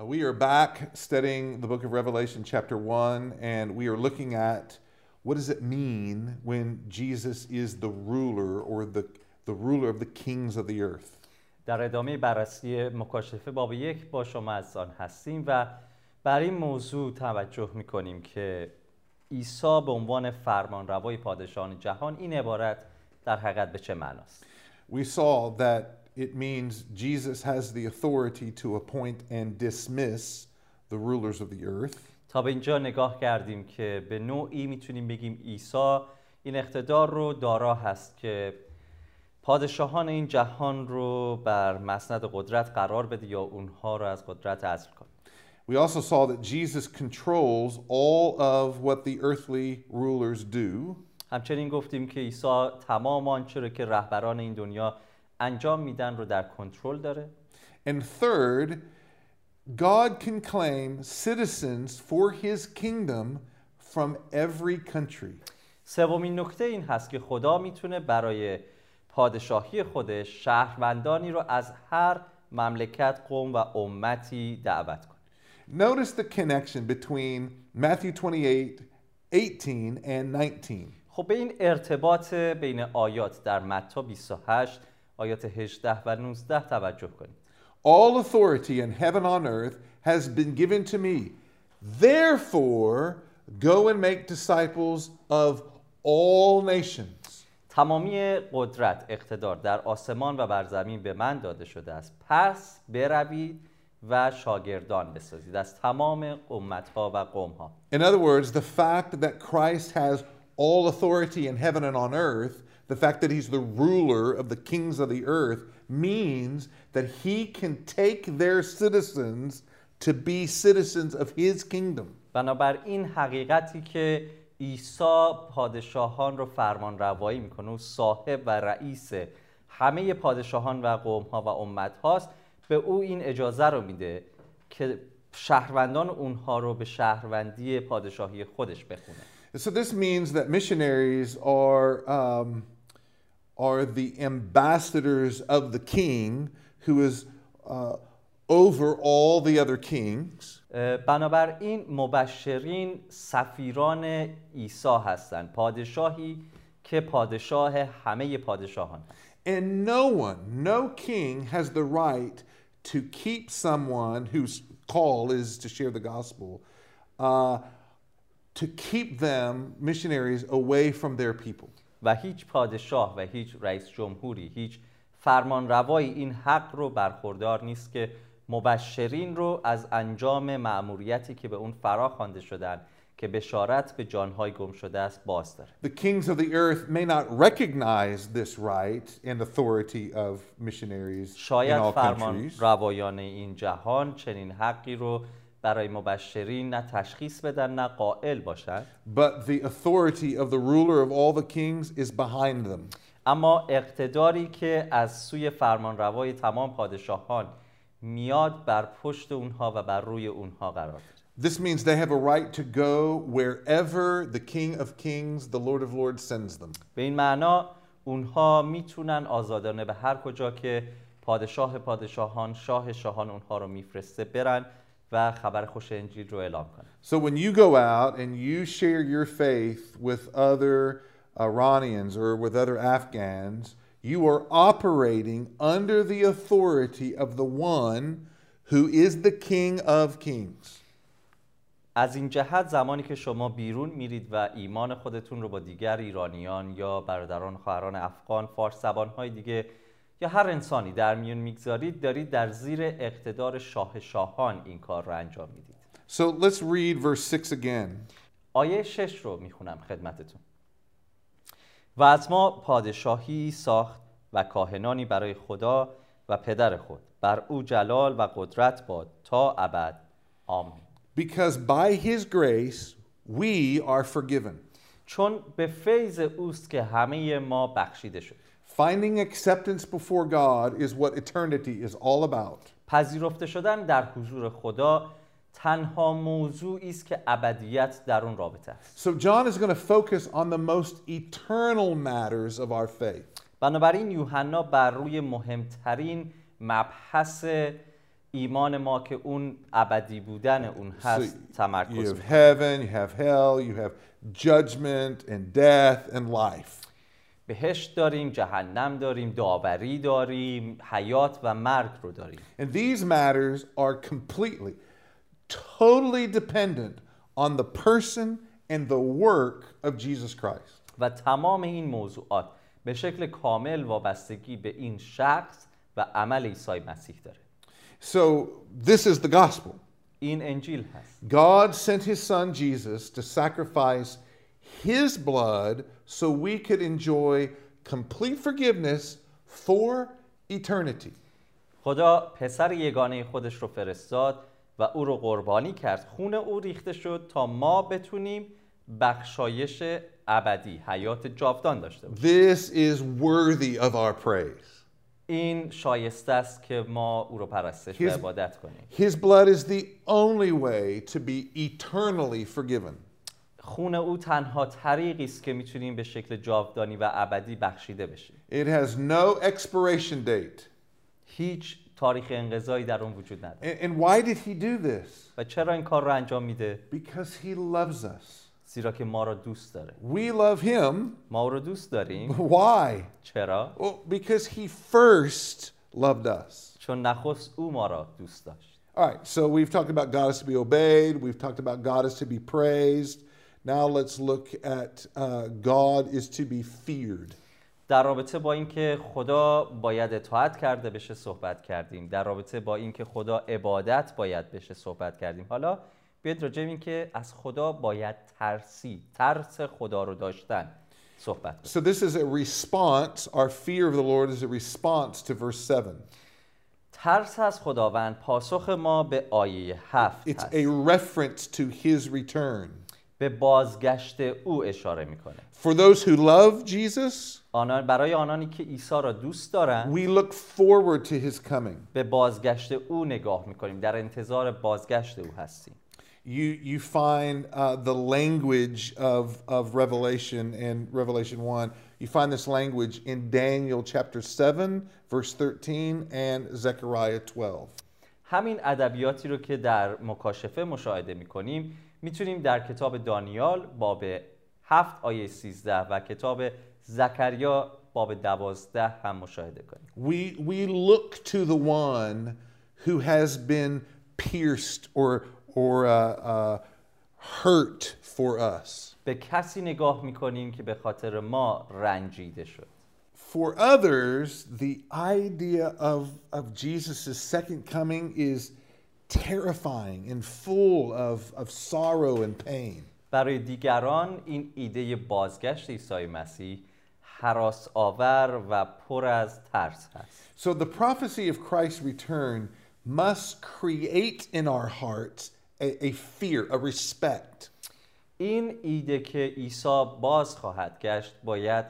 Uh, we are back studying the book of Revelation, chapter 1, and we are looking at what does it mean when Jesus is the ruler or the, the ruler of the kings of the earth. در ادامه بررسی مکاشفه باب یک با شما از آن هستیم و بر این موضوع توجه میکنیم که عیسی به عنوان فرمانروای پادشاهان جهان این عبارت در حقیقت به چه معناست We saw that it means Jesus has the authority to appoint and dismiss the rulers of the earth. تا به اینجا نگاه کردیم که به نوعی میتونیم بگیم عیسی این اقتدار رو دارا هست که پادشاهان این جهان رو بر مسند قدرت قرار بده یا اونها رو از قدرت عزل کنه We also saw that Jesus controls all of what the earthly rulers do. همچنین گفتیم که عیسی تمام آنچه رو که رهبران این دنیا انجام میدن رو در کنترل داره And third, God can claim citizens for his kingdom from every country. سومین نکته این هست که خدا می‌تونه برای پادشاهی خودش شهروندانی رو از هر مملکت قوم و امتی دعوت کنه Notice the connection between Matthew 28 18 and 19. خب به این ارتباط بین آیات در متی 28 آیات 18 و 19 توجه کنید All authority in heaven on earth has been given to me. Therefore, go and make disciples of all nations. تمامی قدرت اقتدار در آسمان و بر زمین به من داده شده است پس بروید و شاگردان بسازید از تمام امتها و قومها In other words, the fact that Christ has all authority in heaven and on earth, the fact that he's the ruler of the kings of the earth, means that he can take their citizens to be citizens of his kingdom. بنابراین حقیقتی که عیسی پادشاهان رو فرمان روایی میکنه و صاحب و رئیس همه پادشاهان و قوم ها و امت هاست به او این اجازه رو میده که شهروندان اونها رو به شهروندی پادشاهی خودش بخونه So this means that missionaries are, um, are the ambassadors of the king who is uh, over all the other kings. اه، بنابراین مبشرین سفیران عیسی هستند پادشاهی که پادشاه همه پادشاهان هست And no one, no king has the right to keep someone whose call is to share the gospel, uh, to keep them, missionaries, away from their people. و هیچ پادشاه و هیچ رئیس جمهوری هیچ فرمان روایی این حق رو برخوردار نیست که مبشرین رو از انجام مأموریتی که به اون فرا خوانده شدن که بشارت به جانهای گم شده است باز داره The kings of the earth may not recognize this right and authority of missionaries in شاید all فرمان countries. روایان این جهان چنین حقی رو برای مبشرین نه تشخیص بدن نه قائل باشند But the authority of the ruler of all the kings is behind them. اما اقتداری که از سوی فرمانروای تمام پادشاهان میاد بر پشت اونها و بر روی اونها قرار داره This means they have a right to go wherever the King of Kings, the Lord of Lords, sends them. به این معنا اونها می‌تونن آزادانه به هر کجا که پادشاه پادشاهان شاه شاهان اونها رو میفرسته برن و خبر خوش انجیل رو اعلام کنن So when you go out and you share your faith with other Iranians or with other Afghans, you are operating under the authority of the one who is the King of Kings. از این جهت زمانی که شما بیرون میرید و ایمان خودتون رو با دیگر ایرانیان یا برادران و خواهران افغان فارس زبانهای دیگه یا هر انسانی در میون می‌گذارید دارید در زیر اقتدار شاه شاهان این کار رو انجام می‌دید. So let's read verse 6 again. آیه شش رو می‌خونم خدمتتون. و از ما پادشاهی ساخت و کاهنانی برای خدا و پدر خود. بر او جلال و قدرت باد تا ابد. آمین. Because by his grace we are forgiven. چون به فیض اوست که همه ما بخشیده شد Finding acceptance before God is what eternity is all about. پذیرفته شدن در حضور خدا تنها موضوعی است که ابدیت در اون رابطه است So John is going to focus on the most eternal matters of our faith. بنابراین یوحنا بر روی مهمترین مبحث ایمان ما که اون ابدی بودن اون هست you تمرکز have می‌کنه. heaven, you have hell, you have judgment and death and life. بهشت داریم جهنم داریم داوری داریم حیات و مرگ رو داریم And these matters are completely, totally dependent on the person and the work of Jesus Christ. و تمام این موضوعات به شکل کامل وابستگی به این شخص و عمل عیسی مسیح داره So, this is the gospel. این انجیل هست God sent his son Jesus to sacrifice his blood so we could enjoy complete forgiveness for eternity. خدا پسر یگانه خودش رو فرستاد و او رو قربانی کرد خون او ریخته شد تا ما بتونیم بخشایش ابدی حیات جاودان داشته باشیم This is worthy of our praise. این شایسته است که ما او رو پرستش و His- عبادت کنیم His blood is the only way to be eternally forgiven. خون او تنها طریقی است که میتونیم به شکل جاودانی و ابدی بخشیده بشیم It has no expiration date. هیچ تاریخ انقضایی در اون وجود نداره And, and why did he do this? و چرا این کار رو انجام میده Because he loves us. زیرا که ما را دوست داره We love him. ما او رو دوست داریم Why? چرا Well, because he first loved us. چون نخست او ما را دوست داشت All right, so we've talked about God is to be obeyed. We've talked about God is to be praised. Now let's look at uh, God is to be feared. در رابطه با اینکه خدا باید اطاعت کرده بشه صحبت کردیم در رابطه با اینکه خدا عبادت باید بشه صحبت کردیم حالا بیاید راجع به اینکه از خدا باید ترسی ترس خدا رو داشتن صحبت کنیم So this is a response. Our fear of the Lord is a response to verse 7. ترس از خداوند پاسخ ما به آیه هفت It's هست a reference to his return. به بازگشت او اشاره می‌کنه For those who love Jesus, آنان برای آنانی که عیسی را دوست دارند we look forward to his coming. به بازگشت او نگاه می‌کنیم در انتظار بازگشت او هستیم You, you find uh, the language of, of Revelation and Revelation 1. You find this language in Daniel chapter 7, verse 13, and Zechariah 12. همین ادبیاتی رو که در مکاشفه مشاهده می‌کنیم می‌تونیم در کتاب دانیال باب 7 آیه 13 و کتاب زکریا باب 12 هم مشاهده کنیم We, we look to the one who has been pierced or, or uh, uh, hurt for us. به کسی نگاه می‌کنیم که به خاطر ما رنجیده شد For others, the idea of, of Jesus' second coming is terrifying and full of, of sorrow and pain. برای دیگران این ایده بازگشت عیسی مسیح حراس آور و پر از ترس هست So the prophecy of Christ's return must create in our hearts a, a fear, a respect. این ایده که عیسی باز خواهد گشت باید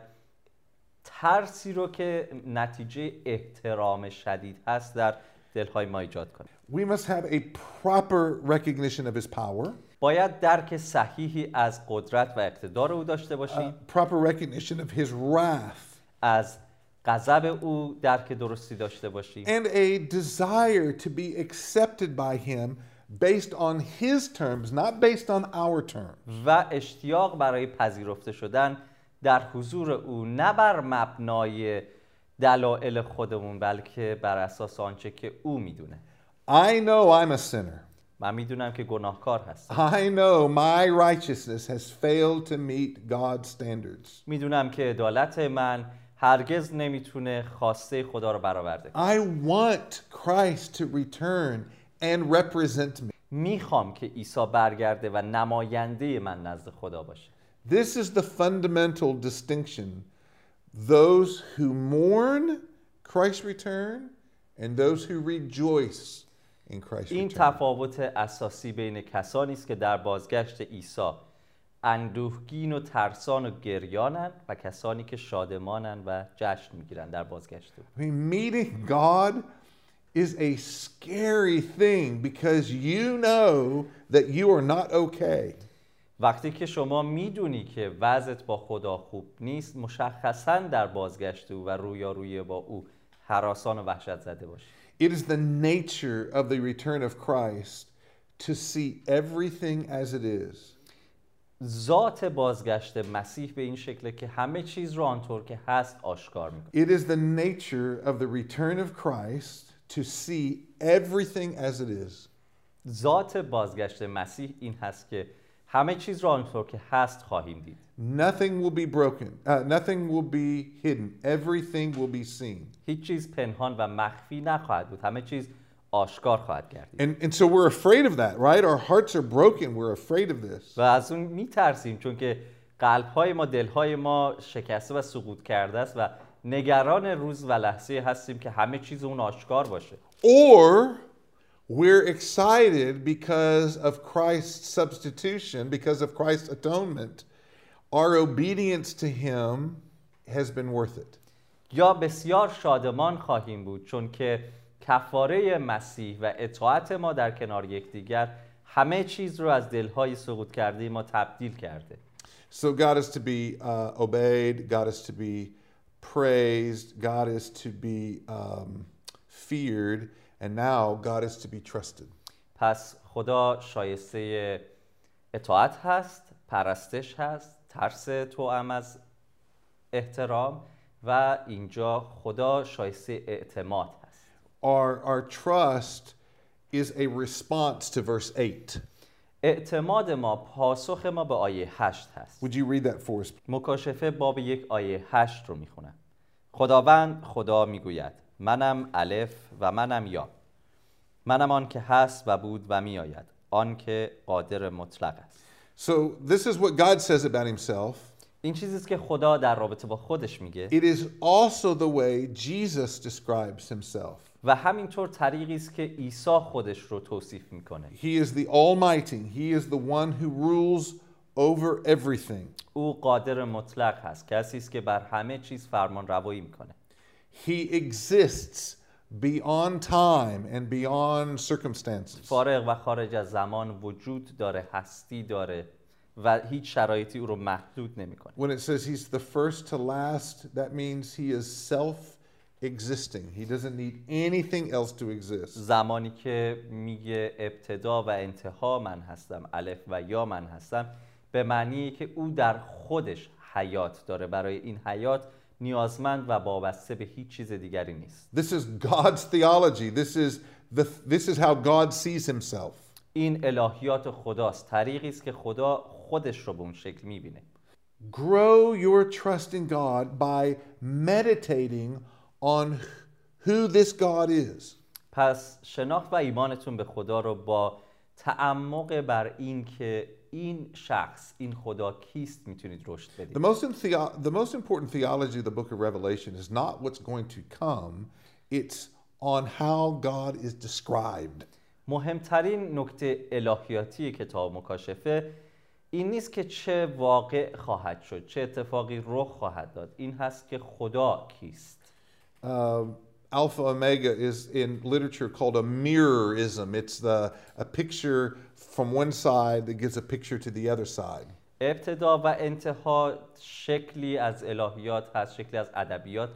ترسی رو که نتیجه احترام شدید هست در دلهای ما ایجاد کنه We must have a proper recognition of his power, باید درک صحیحی از قدرت و اقتدار او داشته باشیم. proper recognition of his wrath, از غضب او درک درستی داشته باشیم. And a desire to be accepted by him based on his terms, not based on our terms. و اشتیاق برای پذیرفته شدن در حضور او نه بر مبنای دلایل خودمون بلکه بر اساس آنچه که او می‌دونه. I know I'm a sinner. من میدونم که گناهکار هستم I know my righteousness has failed to meet God's standards. میدونم که عدالت من هرگز نمیتونه خواسته خدا رو برآورده کنه I want Christ to return and represent me. میخوام که عیسی برگرده و نماینده من نزد خدا باشه This is the fundamental distinction. Those who mourn Christ's return and those who rejoice in Christ's این. تفاوت اساسی بین کسانی است که در بازگشت عیسی اندوهگین و ترسان و گریانند و کسانی که شادمانند و جشن می‌گیرند در بازگشت او I mean, meeting God is a scary thing because you know that you are not okay. وقتی که شما می‌دونی که وضعت با خدا خوب نیست مشخصا در بازگشت او و رویارویی با او حراسان و وحشت زده باشی It is the nature of the return of Christ to see everything as it is. ذات بازگشت مسیح به این شکله که همه چیز رو آنطور که هست آشکار میکنه It is the nature of the return of Christ to see everything as it is. ذات بازگشت مسیح این هست که همه چیز رو آنطور که هست خواهیم دید Nothing will be broken, uh, nothing will be hidden, everything will be seen. هیچ چیز پنهان و مخفی نخواهد بود همه چیز آشکار خواهد گردید And, and so we're afraid of that, right? Our hearts are broken. We're afraid of this. و از اون میترسیم چون که قلبهای ما دلهای ما شکسته و سقوط کرده است و نگران روز و لحظه هستیم که همه چیز اون آشکار باشه Or we're excited because of Christ's substitution, because of Christ's atonement. Our obedience to Him has been worth it. یا بسیار شادمان خواهیم بود چون که کفاره مسیح و اطاعت ما در کنار یکدیگر همه چیز رو از دلهای سقوط کرده ما تبدیل کرده So God is to be uh, obeyed, God is to be praised, God is to be um, feared, and now God is to be trusted. پس خدا شایسته اطاعت هست پرستش هست ترس توأم از احترام و اینجا خدا شایسته اعتماد هست. Our, our trust is a response to verse 8. اعتماد ما پاسخ ما به آیه 8 هست. Would you read that for us? مکاشفه باب یک آیه 8 رو می‌خونم خداوند خدا می‌گوید منم الف و منم یا. منم آن که هست و بود و میآید. آن که قادر مطلق است. So, this is what God says about himself. این چیزی است که خدا در رابطه با خودش میگه It is also the way Jesus describes himself. و همینطور طریقی است که عیسی خودش رو توصیف میکنه He is the Almighty, He is the one who rules over everything. او قادر مطلق هست کسی است که بر همه چیز فرمان روایی میکنه He exists Beyond time and beyond circumstances. فارغ و خارج از زمان وجود داره هستی داره و هیچ شرایطی او رو محدود نمی‌کنه When it says He's the first to last, that means He is self existing. He doesn't need anything else to exist. زمانی که میگه ابتدا و انتها من هستم الف و یا من هستم به معنی که او در خودش حیات داره برای این حیات نیازمند و وابسته به هیچ چیز دیگری نیست This is God's theology. This is, the, this is how God sees Himself. این الهیات خداست طریقی است که خدا خودش رو به اون شکل می‌بینه Grow your trust in God by meditating on who this God is. پس شناخت و ایمانتون به خدا رو با تعمق بر این که این شخص این خدا کیست میتونید رشد بدید؟ The most, the, the most important theology of the book of revelation is not what's going to come it's on how God is described. مهمترین نکته الهیاتی کتاب مکاشفه این نیست که چه واقع خواهد شد چه اتفاقی رخ خواهد داد این هست که خدا کیست. Uh, Alpha Omega is in literature called a merism. It's the a picture from one side that gives a picture to the other side. ابتدا و انتها شکلی از الهیات هست شکلی از ادبیات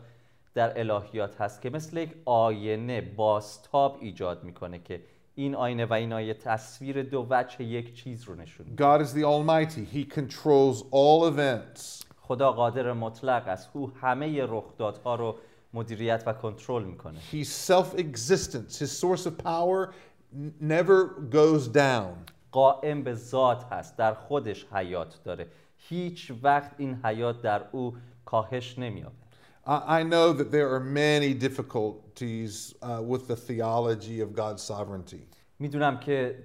در الهیات هست که مثل یک آینه باستاب ایجاد می‌کنه که این آینه و این آیه تصویر دو وجه یک چیز رو نشون میده God is the Almighty, He controls all events. خدا قادر مطلق است او همه رخدادها رو مدیریت و کنترل می‌کنه He's self existence. His source of power never goes down. قائم به ذات هست در خودش حیات داره هیچ وقت این حیات در او کاهش نمیابه I, I know that there are many difficulties uh, with the theology of God's sovereignty. میدونم که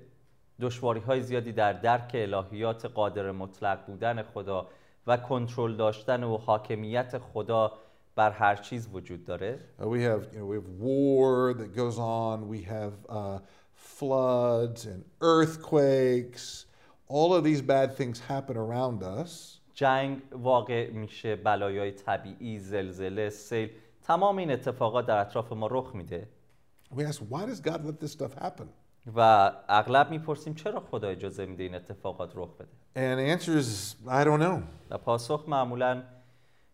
دشواری های زیادی در درک الهیات قادر مطلق بودن خدا و کنترل داشتن و حاکمیت خدا بر هر چیز وجود داره Uh, we have, you know, we have war that goes on. We have uh, floods and earthquakes. All of these bad things happen around us. جنگ واقع میشه بلایای طبیعی زلزله سیل تمام این اتفاقات در اطراف ما رخ میده We ask, why does God let this stuff happen? و اغلب میپرسیم چرا خدا اجازه میده این اتفاقات رخ بده And the answer is, I don't know. و پاسخ معمولا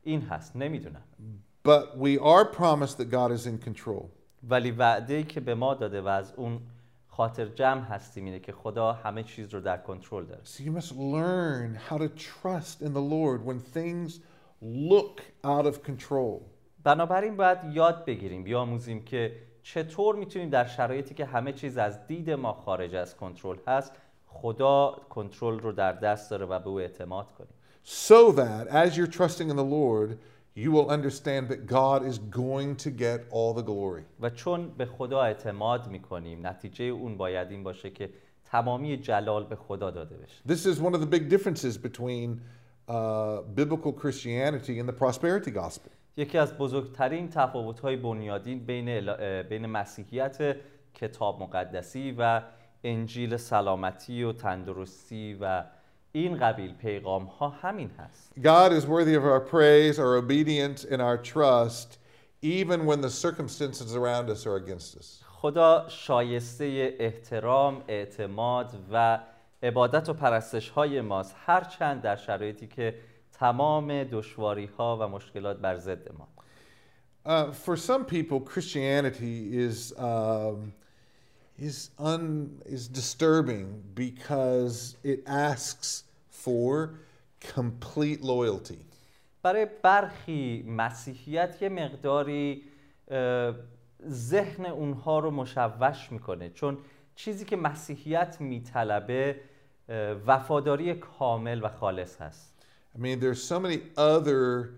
این هست نمیدونم But we are promised that God is in control. ولی وعده ای که به ما داده و از اون خاطر جمع هستیم اینه که خدا همه چیز رو در کنترل داره So you must learn how to trust in the Lord when things look out of control. بنابراین باید یاد بگیریم بیاموزیم که چطور می‌تونیم در شرایطی که همه چیز از دید ما خارج از کنترل هست خدا کنترل رو در دست داره و به او اعتماد کنیم So that as you're trusting in the Lord, you will understand that God is going to get all the glory. و چون به خدا اعتماد میکنیم نتیجه اون باید این باشه که تمامی جلال به خدا داده بشه This is one of the big differences between uh, biblical Christianity and the prosperity gospel. یکی از بزرگترین تفاوت‌های بنیادین بین, الا- اه، بین مسیحیت کتاب مقدسی و انجیل سلامتی و تندرستی و این قبیل پیغام ها همین هست God is worthy of our praise, our obedience, and our trust, even when the circumstances around us are against us. خدا شایسته احترام، اعتماد و عبادت و پرستش های ماست هرچند در شرایطی که تمام دشواری ها و مشکلات بر ضد ما Uh, for some people, Christianity is um, is un is disturbing because it asks for complete loyalty. برای برخی مسیحیت یه مقداری اه، ذهن اونها رو مشوش میکنه چون چیزی که مسیحیت میطلبه اه، وفاداری کامل و خالص هست I mean, there's so many other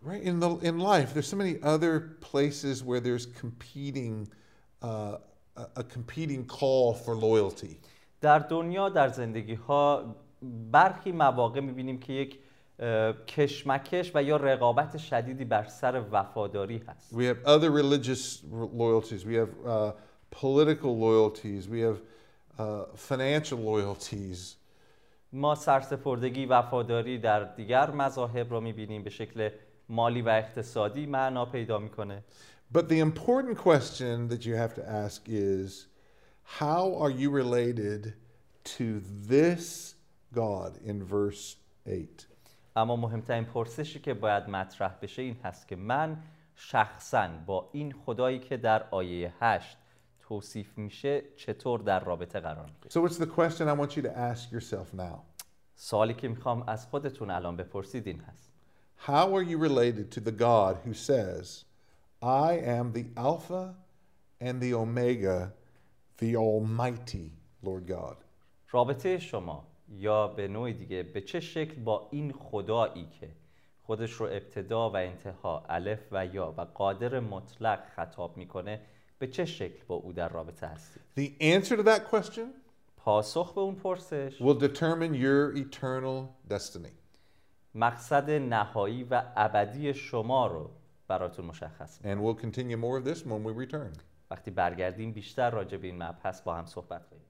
right in the in life. There's so many other places where there's competing uh, a, competing call for loyalty. در دنیا در زندگی ها برخی مواقع می‌بینیم که یک کشمکش و یا رقابت شدیدی بر سر وفاداری هست We have other religious loyalties. We have uh, political loyalties. We have uh, financial loyalties. ما سرسپردگی وفاداری در دیگر مذاهب رو می‌بینیم به شکل مالی و اقتصادی معنا پیدا می‌کنه But the important question that you have to ask is how are you related to this God in verse 8? اما مهمترین پرسشی که باید مطرح بشه این هست که من شخصا با این خدایی که در آیه 8 توصیف میشه چطور در رابطه قرار میگیره So, it's the question I want you to ask yourself now. سوالی که میخوام از خودتون الان بپرسید این هست How are you related to the God who says, I am the Alpha and the Omega, the Almighty Lord God? رابطه شما یا به نوع دیگه به چه شکل با این خدایی که خودش رو ابتدا و انتها الف و یا و قادر مطلق خطاب می‌کنه به چه شکل با او در رابطه هستید The answer to that question پاسخ به اون پرسش will determine your eternal destiny. مقصد نهایی و ابدی شما رو براتون مشخص می‌کنه. And we'll continue more of this when we return. وقتی برگردیم بیشتر راجع به این مبحث با هم صحبت کنیم